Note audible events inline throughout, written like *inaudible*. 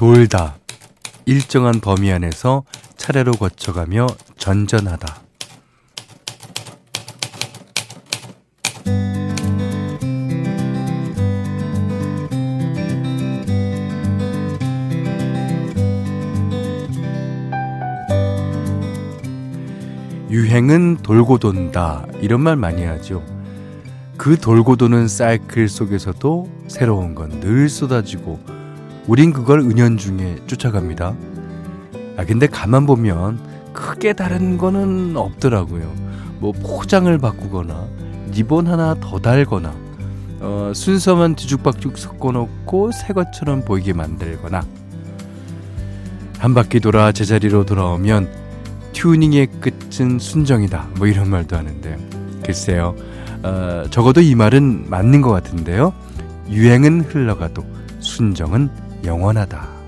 돌다. 일정한 범위 안에서 차례로 거쳐가며 전전하다. 유행은 돌고 돈다. 이런 말 많이 하죠. 그 돌고 도는 사이클 속에서도 새로운 건 늘 쏟아지고 우린 그걸 은연중에 쫓아갑니다. 아 근데 가만 보면 크게 다른 거는 없더라고요. 뭐 포장을 바꾸거나 리본 하나 더 달거나 어, 순서만 뒤죽박죽 섞어놓고 새 것처럼 보이게 만들거나 한 바퀴 돌아 제자리로 돌아오면 튜닝의 끝은 순정이다. 뭐 이런 말도 하는데 글쎄요. 어, 적어도 이 말은 맞는 것 같은데요. 유행은 흘러가도 순정은 영원하다.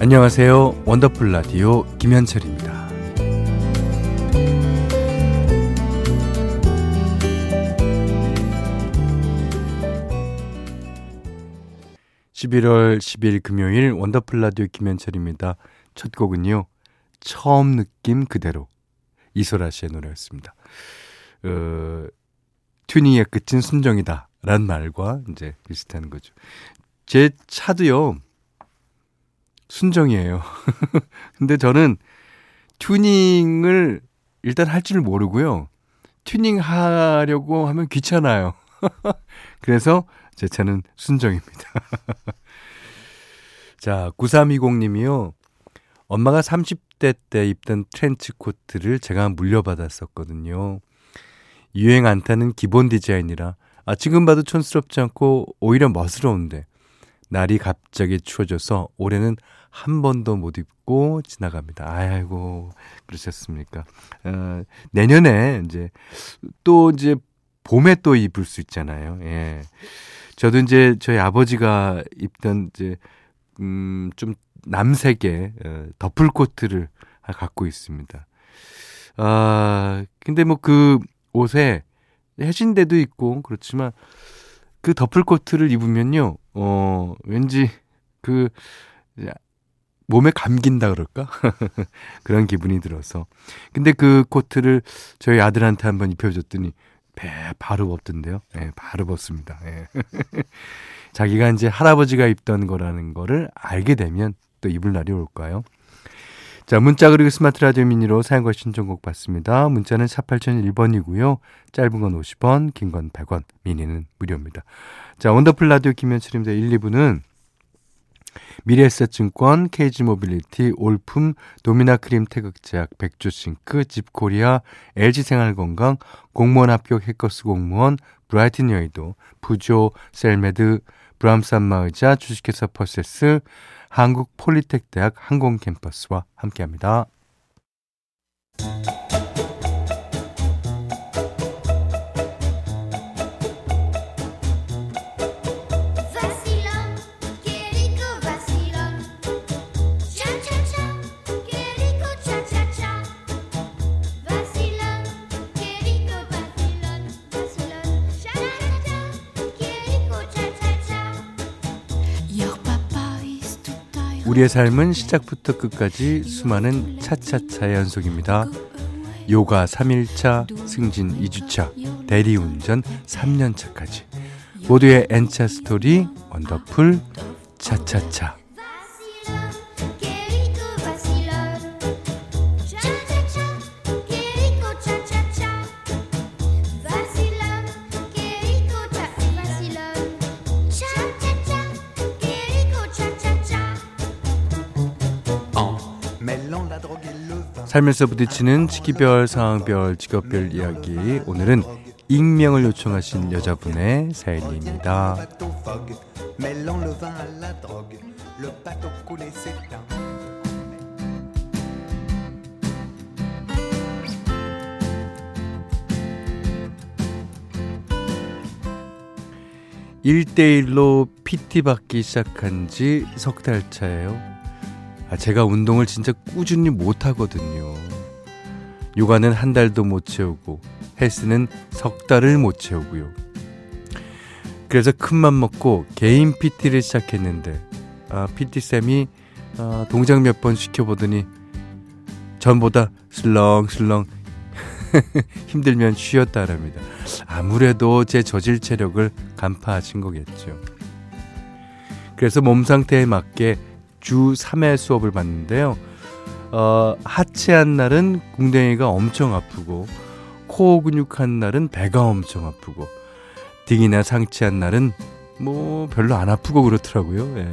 안녕하세요. 원더풀 라디오 김현철입니다. 11월 10일 금요일 원더풀 라디오 김현철입니다. 첫 곡은요. 처음 느낌 그대로 이소라 씨의 노래였습니다. 어, 튜닝의 끝은 순정이다 라는 말과 이제 비슷한 거죠. 제 차도요. 순정이에요. *laughs* 근데 저는 튜닝을 일단 할 줄 모르고요. 튜닝 하려고 하면 귀찮아요. *laughs* 그래서 제 차는 순정입니다. *laughs* 자, 9320님이요. 엄마가 30대 때 입던 트렌치 코트를 제가 물려받았었거든요. 유행 안 타는 기본 디자인이라 아, 지금 봐도 촌스럽지 않고 오히려 멋스러운데 날이 갑자기 추워져서 올해는 한 번도 못 입고 지나갑니다. 아이고 그러셨습니까? 어, 내년에 이제 또 이제 봄에 또 입을 수 있잖아요. 예. 저도 이제 저희 아버지가 입던 이제 음 좀 남색의 어, 더플 코트를 갖고 있습니다. 아 근데 뭐 그 옷에 해진 데도 있고 그렇지만 그 더플 코트를 입으면요 어 왠지 그 몸에 감긴다 그럴까 *laughs* 그런 기분이 들어서 근데 그 코트를 저희 아들한테 한번 입혀줬더니 배 바로 벗던데요. 예, 바로 벗습니다. 예. *laughs* 자기가 이제 할아버지가 입던 거라는 거를 알게 되면 또 입을 날이 올까요? 자, 문자 그리고 스마트 라디오 미니로 사용과 신청곡 받습니다. 문자는 4 8001번이고요. 짧은 건 50원, 긴 건 100원, 미니는 무료입니다. 자, 원더풀 라디오 김현철입니다. 1, 2부는 미래에셋증권, KG모빌리티, 올품, 도미나 크림 태극제약, 백조싱크, 집코리아, LG생활건강, 공무원 합격 해커스 공무원, 브라이튼 여의도, 부조, 셀메드, 브람스 안마의자, 주식회사 퍼시스, 한국 폴리텍 대학 항공캠퍼스와 함께합니다. 우리의 삶은 시작부터 끝까지 수많은 차차차의 연속입니다. 요가 3일차, 승진 2주차, 대리운전 3년차까지 모두의 N차 스토리 원더풀 차차차 살면서 부딪히는 치기별, 상황별, 직업별 이야기. 오늘은 익명을 요청하신 여자분의 사연입니다. 일대일로 PT 받기 시작한 지 석 달 차예요. 아, 제가 운동을 진짜 꾸준히 못 하거든요. 요가는 한 달도 못 채우고 헬스는 석 달을 못 채우고요. 그래서 큰맘 먹고 개인 PT를 시작했는데 아, PT 쌤이 아, 동작 몇 번 시켜보더니 전보다 슬렁슬렁 *laughs* 힘들면 쉬었다랍니다. 아무래도 제 저질 체력을 간파하신 거겠죠. 그래서 몸 상태에 맞게 주 3회 수업을 받는데요. 어, 하체한 날은 궁뎅이가 엄청 아프고 코어 근육한 날은 배가 엄청 아프고 등이나 상체한 날은 뭐 별로 안 아프고 그렇더라고요. 예.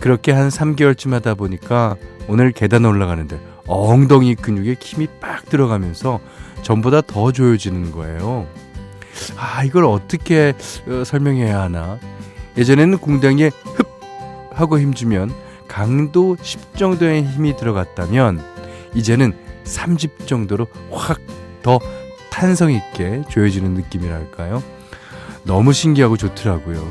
그렇게 한 3개월쯤 하다 보니까 오늘 계단 올라가는데 엉덩이 근육에 힘이 빡 들어가면서 전보다 더 조여지는 거예요. 아, 이걸 어떻게 어, 설명해야 하나? 예전에는 궁뎅이에 흡 하고 힘주면 강도 10 정도의 힘이 들어갔다면 이제는 30 정도로 확 더 탄성 있게 조여지는 느낌이랄까요? 너무 신기하고 좋더라고요.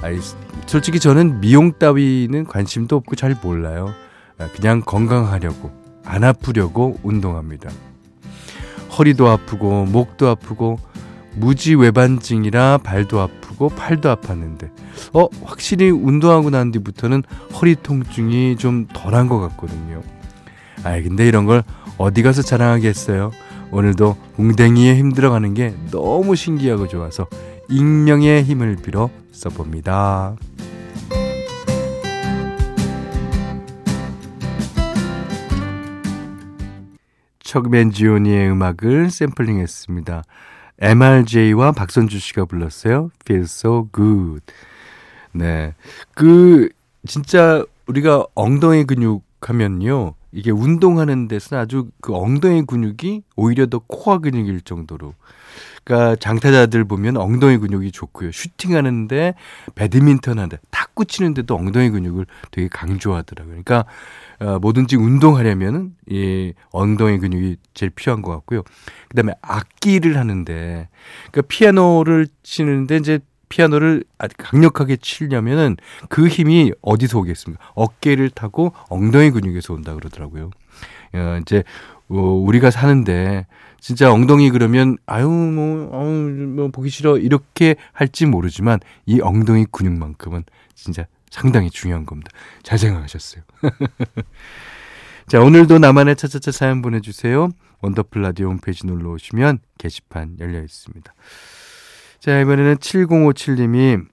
아이, 솔직히 저는 미용 따위는 관심도 없고 잘 몰라요. 아, 그냥 건강하려고, 안 아프려고 운동합니다. 허리도 아프고, 목도 아프고, 무지 외반증이라 발도 아프고, 팔도 아팠는데, 어, 확실히 운동하고 난 뒤부터는 허리 통증이 좀 덜한 것 같거든요. 아이, 근데 이런 걸 어디 가서 자랑하겠어요? 오늘도 웅댕이에 힘들어가는 게 너무 신기하고 좋아서 익명의 힘을 빌어 써봅니다. 척맨지오니의 음악을 샘플링했습니다. MRJ와 박선주 씨가 불렀어요. Feel so good. 네. 그, 진짜 우리가 엉덩이 근육 하면요. 이게 운동하는 데서는 아주 그 엉덩이 근육이 오히려 더 코어 근육일 정도로. 그러니까 장타자들 보면 엉덩이 근육이 좋고요. 슈팅하는데 배드민턴 하는데 탁구 치는데도 엉덩이 근육을 되게 강조하더라고요. 그러니까 어, 뭐든지 운동하려면은 이 엉덩이 근육이 제일 필요한 것 같고요. 그다음에 악기를 하는데 그러니까 피아노를 치는데 이제 피아노를 아주 강력하게 치려면은 그 힘이 어디서 오겠습니까? 어깨를 타고 엉덩이 근육에서 온다 그러더라고요. 어, 이제 어, 우리가 사는데 진짜 엉덩이 그러면 아유 뭐, 아유, 뭐 보기 싫어 이렇게 할지 모르지만 이 엉덩이 근육만큼은 진짜 상당히 중요한 겁니다. 잘 생각하셨어요. *laughs* 자 오늘도 나만의 차차차 사연 보내주세요. 원더풀 라디오 홈페이지 눌러 오시면 게시판 열려 있습니다. 자, 이번에는 7057님이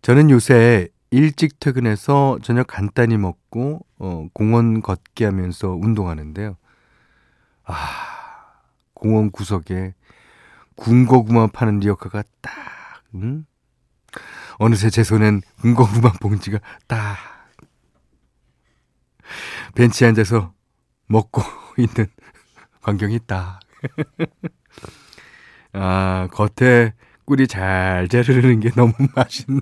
저는 요새 일찍 퇴근해서 저녁 간단히 먹고 어, 공원 걷기 하면서 운동하는데요. 아, 공원 구석에 군고구마 파는 리어카가 딱, 음? 어느새 제 손엔 군고구마 봉지가 딱 벤치에 앉아서 먹고 *laughs* 있는 광경이 딱. *laughs* 아, 겉에 꿀이 잘 자르는 게 너무 *laughs* 맛있네요.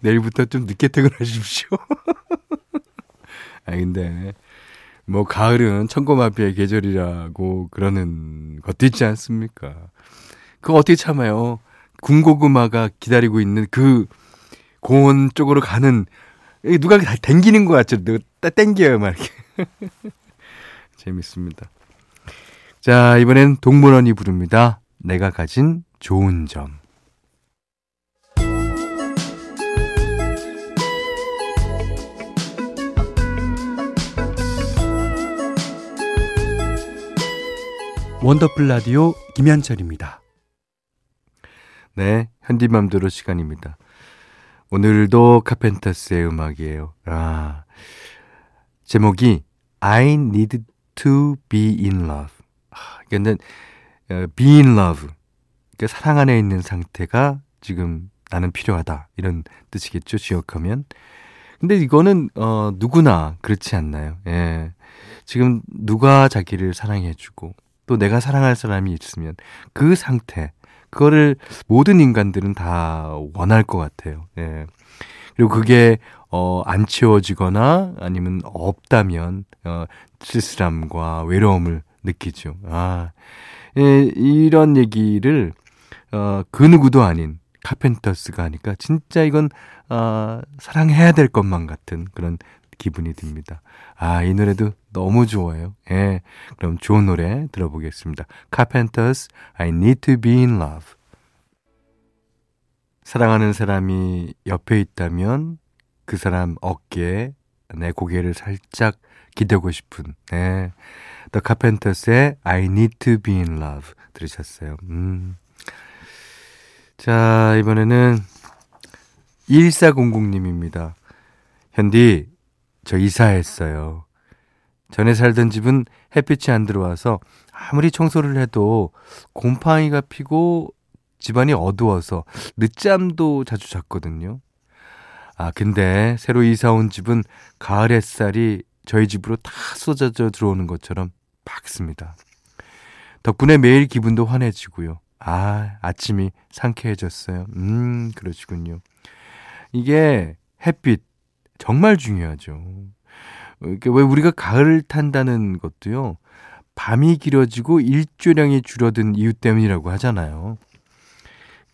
내일부터 좀 늦게 퇴근하십시오. 아, 근데, 뭐, 가을은 천고마비의 계절이라고 그러는 것도 있지 않습니까? 그거 어떻게 참아요? 군고구마가 기다리고 있는 그 공원 쪽으로 가는, 누가 다 땡기는 것 같죠? 누가 딱 땡겨요, 막 이렇게. *laughs* 재밌습니다. 자, 이번엔 동물원이 부릅니다. 내가 가진 좋은 점. 원더풀 라디오 김현철입니다. 네, 현디맘대로 시간입니다. 오늘도 카펜터스의 음악이에요. 아, 제목이 I need to be in love. 그러니까 be in love. 그러니까 사랑 안에 있는 상태가 지금 나는 필요하다. 이런 뜻이겠죠. 지역하면. 근데 이거는 어 누구나 그렇지 않나요? 예. 지금 누가 자기를 사랑해 주고 또 내가 사랑할 사람이 있으면 그 상태 그거를 모든 인간들은 다 원할 것 같아요. 예. 그리고 그게 어, 안 채워지거나 아니면 없다면 어, 쓸쓸함과 외로움을 느끼죠. 아, 예, 이런 얘기를 어, 그 누구도 아닌 카펜터스가 하니까 진짜 이건 어, 사랑해야 될 것만 같은 그런 기분이 듭니다. 아, 이 노래도 너무 좋아요. 예. 그럼 좋은 노래 들어보겠습니다. Carpenters, I Need to Be in Love. 사랑하는 사람이 옆에 있다면 그 사람 어깨에 내 고개를 살짝 기대고 싶은, 네. The Carpenters의 I Need to Be in Love 들으셨어요. 음. 자, 이번에는 1400님입니다. 현디, 저 이사했어요. 전에 살던 집은 햇빛이 안 들어와서 아무리 청소를 해도 곰팡이가 피고 집안이 어두워서 늦잠도 자주 잤거든요. 아, 근데 새로 이사 온 집은 가을 햇살이 저희 집으로 다 쏟아져 들어오는 것처럼 밝습니다. 덕분에 매일 기분도 환해지고요. 아, 아침이 상쾌해졌어요. 음, 그러시군요. 이게 햇빛 정말 중요하죠. 이게 왜 우리가 가을을 탄다는 것도요. 밤이 길어지고 일조량이 줄어든 이유 때문이라고 하잖아요.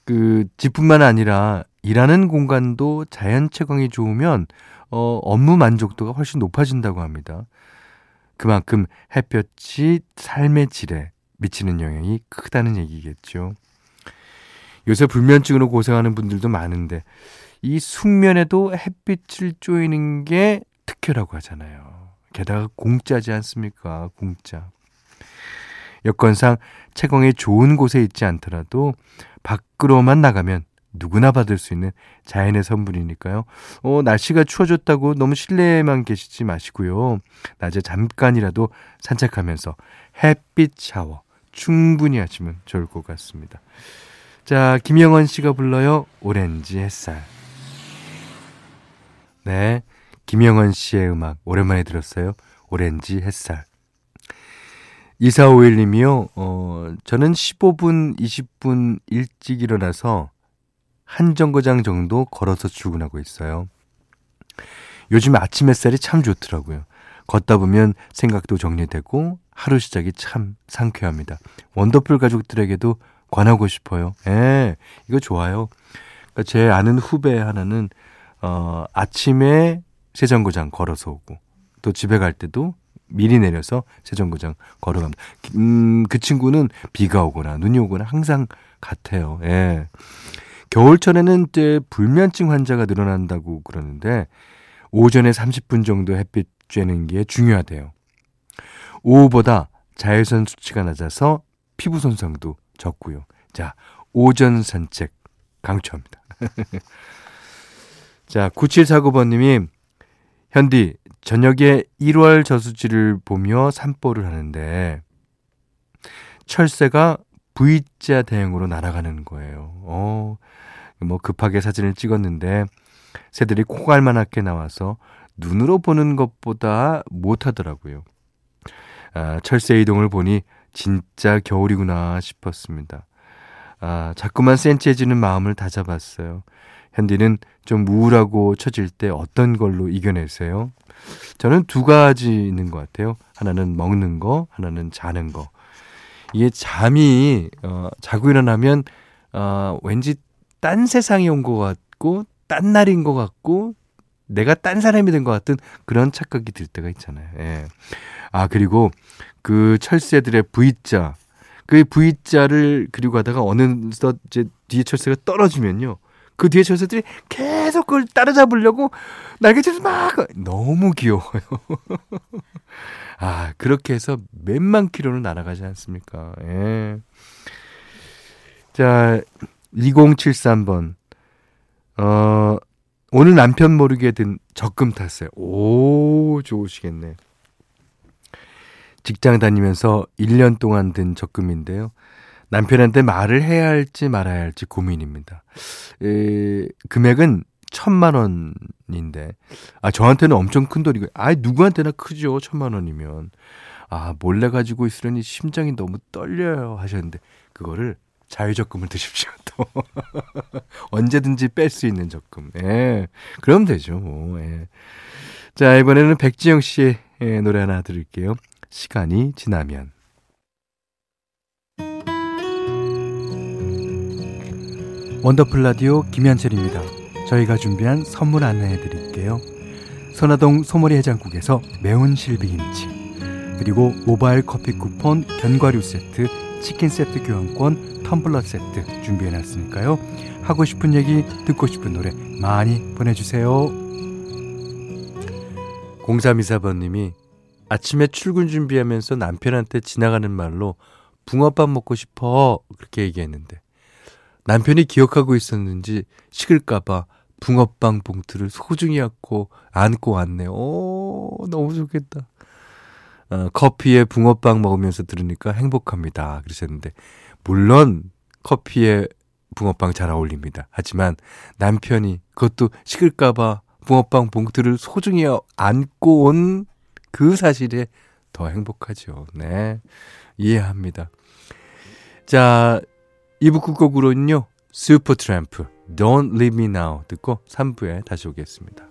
그 집뿐만 아니라 일하는 공간도 자연 채광이 좋으면 어, 업무 만족도가 훨씬 높아진다고 합니다. 그만큼 햇볕이 삶의 질에 미치는 영향이 크다는 얘기겠죠. 요새 불면증으로 고생하는 분들도 많은데 이 숙면에도 햇빛을 쬐이는 게 특효라고 하잖아요. 게다가 공짜지 않습니까? 공짜. 여건상 채광이 좋은 곳에 있지 않더라도 밖으로만 나가면 누구나 받을 수 있는 자연의 선물이니까요. 어, 날씨가 추워졌다고 너무 실내에만 계시지 마시고요. 낮에 잠깐이라도 산책하면서 햇빛 샤워 충분히 하시면 좋을 것 같습니다. 자, 김영원 씨가 불러요. 오렌지 햇살. 네. 김영원 씨의 음악 오랜만에 들었어요. 오렌지 햇살. 2451님이요. 어, 저는 15분, 20분 일찍 일어나서 한 정거장 정도 걸어서 출근하고 있어요. 요즘 아침 햇살이 참 좋더라고요. 걷다 보면 생각도 정리되고 하루 시작이 참 상쾌합니다. 원더풀 가족들에게도 권하고 싶어요. 예, 이거 좋아요. 그러니까 제 아는 후배 하나는 어, 아침에 세정거장 걸어서 오고 또 집에 갈 때도 미리 내려서 세정거장 걸어갑니다. 음, 그 친구는 비가 오거나 눈이 오거나 항상 같아요. 예. 겨울철에는 이제 불면증 환자가 늘어난다고 그러는데 오전에 30분 정도 햇빛 쬐는 게 중요하대요. 오후보다 자외선 수치가 낮아서 피부 손상도 적고요. 자, 오전 산책 강추합니다. *laughs* 자, 9749번님이 현디 저녁에 1월 저수지를 보며 산보를 하는데 철새가 V자 대형으로 날아가는 거예요. 어, 뭐 급하게 사진을 찍었는데 새들이 코갈만하게 나와서 눈으로 보는 것보다 못하더라고요. 아, 철새 이동을 보니 진짜 겨울이구나 싶었습니다. 아, 자꾸만 센치해지는 마음을 다잡았어요. 현디는 좀 우울하고 처질 때 어떤 걸로 이겨내세요? 저는 두 가지 있는 것 같아요. 하나는 먹는 거, 하나는 자는 거. 이게 잠이, 어, 자고 일어나면, 어, 왠지 딴 세상에 온것 같고, 딴 날인 것 같고, 내가 딴 사람이 된 것 같은 그런 착각이 들 때가 있잖아요. 예. 아, 그리고 그 철새들의 V자, 그 V자를 그리고 가다가 어느덧 이제 뒤에 철새가 떨어지면요. 그 뒤에 철새들이 계속 그걸 따라잡으려고 날개짓을 막 너무 귀여워요. *laughs* 아 그렇게 해서 몇만 킬로를 날아가지 않습니까? 예. 자 2073번 어 오늘 남편 모르게 든 적금 탔어요. 오 좋으시겠네. 직장 다니면서 1년 동안 든 적금인데요. 남편한테 말을 해야 할지 말아야 할지 고민입니다. 에, 금액은 천만 원인데, 아, 저한테는 엄청 큰 돈이고, 아, 누구한테나 크죠, 천만 원이면. 아, 몰래 가지고 있으려니 심장이 너무 떨려요 하셨는데, 그거를 자유적금을 드십시오, 또. *laughs* 언제든지 뺄 수 있는 적금. 예. 그럼 되죠, 뭐, 예. 자, 이번에는 백지영 씨의 예, 노래 하나 들을게요. 시간이 지나면. 원더풀 라디오 김현철입니다. 저희가 준비한 선물 안내해 드릴게요. 선화동 소머리 해장국에서 매운 실비김치 그리고 모바일 커피 쿠폰 견과류 세트 치킨 세트 교환권 텀블러 세트 준비해 놨으니까요. 하고 싶은 얘기 듣고 싶은 노래 많이 보내주세요. 0324번님이 아침에 출근 준비하면서 남편한테 지나가는 말로 붕어빵 먹고 싶어 그렇게 얘기했는데 남편이 기억하고 있었는지 식을까봐 붕어빵 봉투를 소중히 안고 안고 왔네요. 오, 너무 좋겠다. 어, 커피에 붕어빵 먹으면서 들으니까 행복합니다. 그러셨는데 물론 커피에 붕어빵 잘 어울립니다. 하지만 남편이 그것도 식을까봐 붕어빵 봉투를 소중히 안고 온 그 사실에 더 행복하죠. 네. 이해합니다. 자, 2부 끝곡으로는요. 슈퍼트램프 Don't Leave Me Now 듣고 3부에 다시 오겠습니다.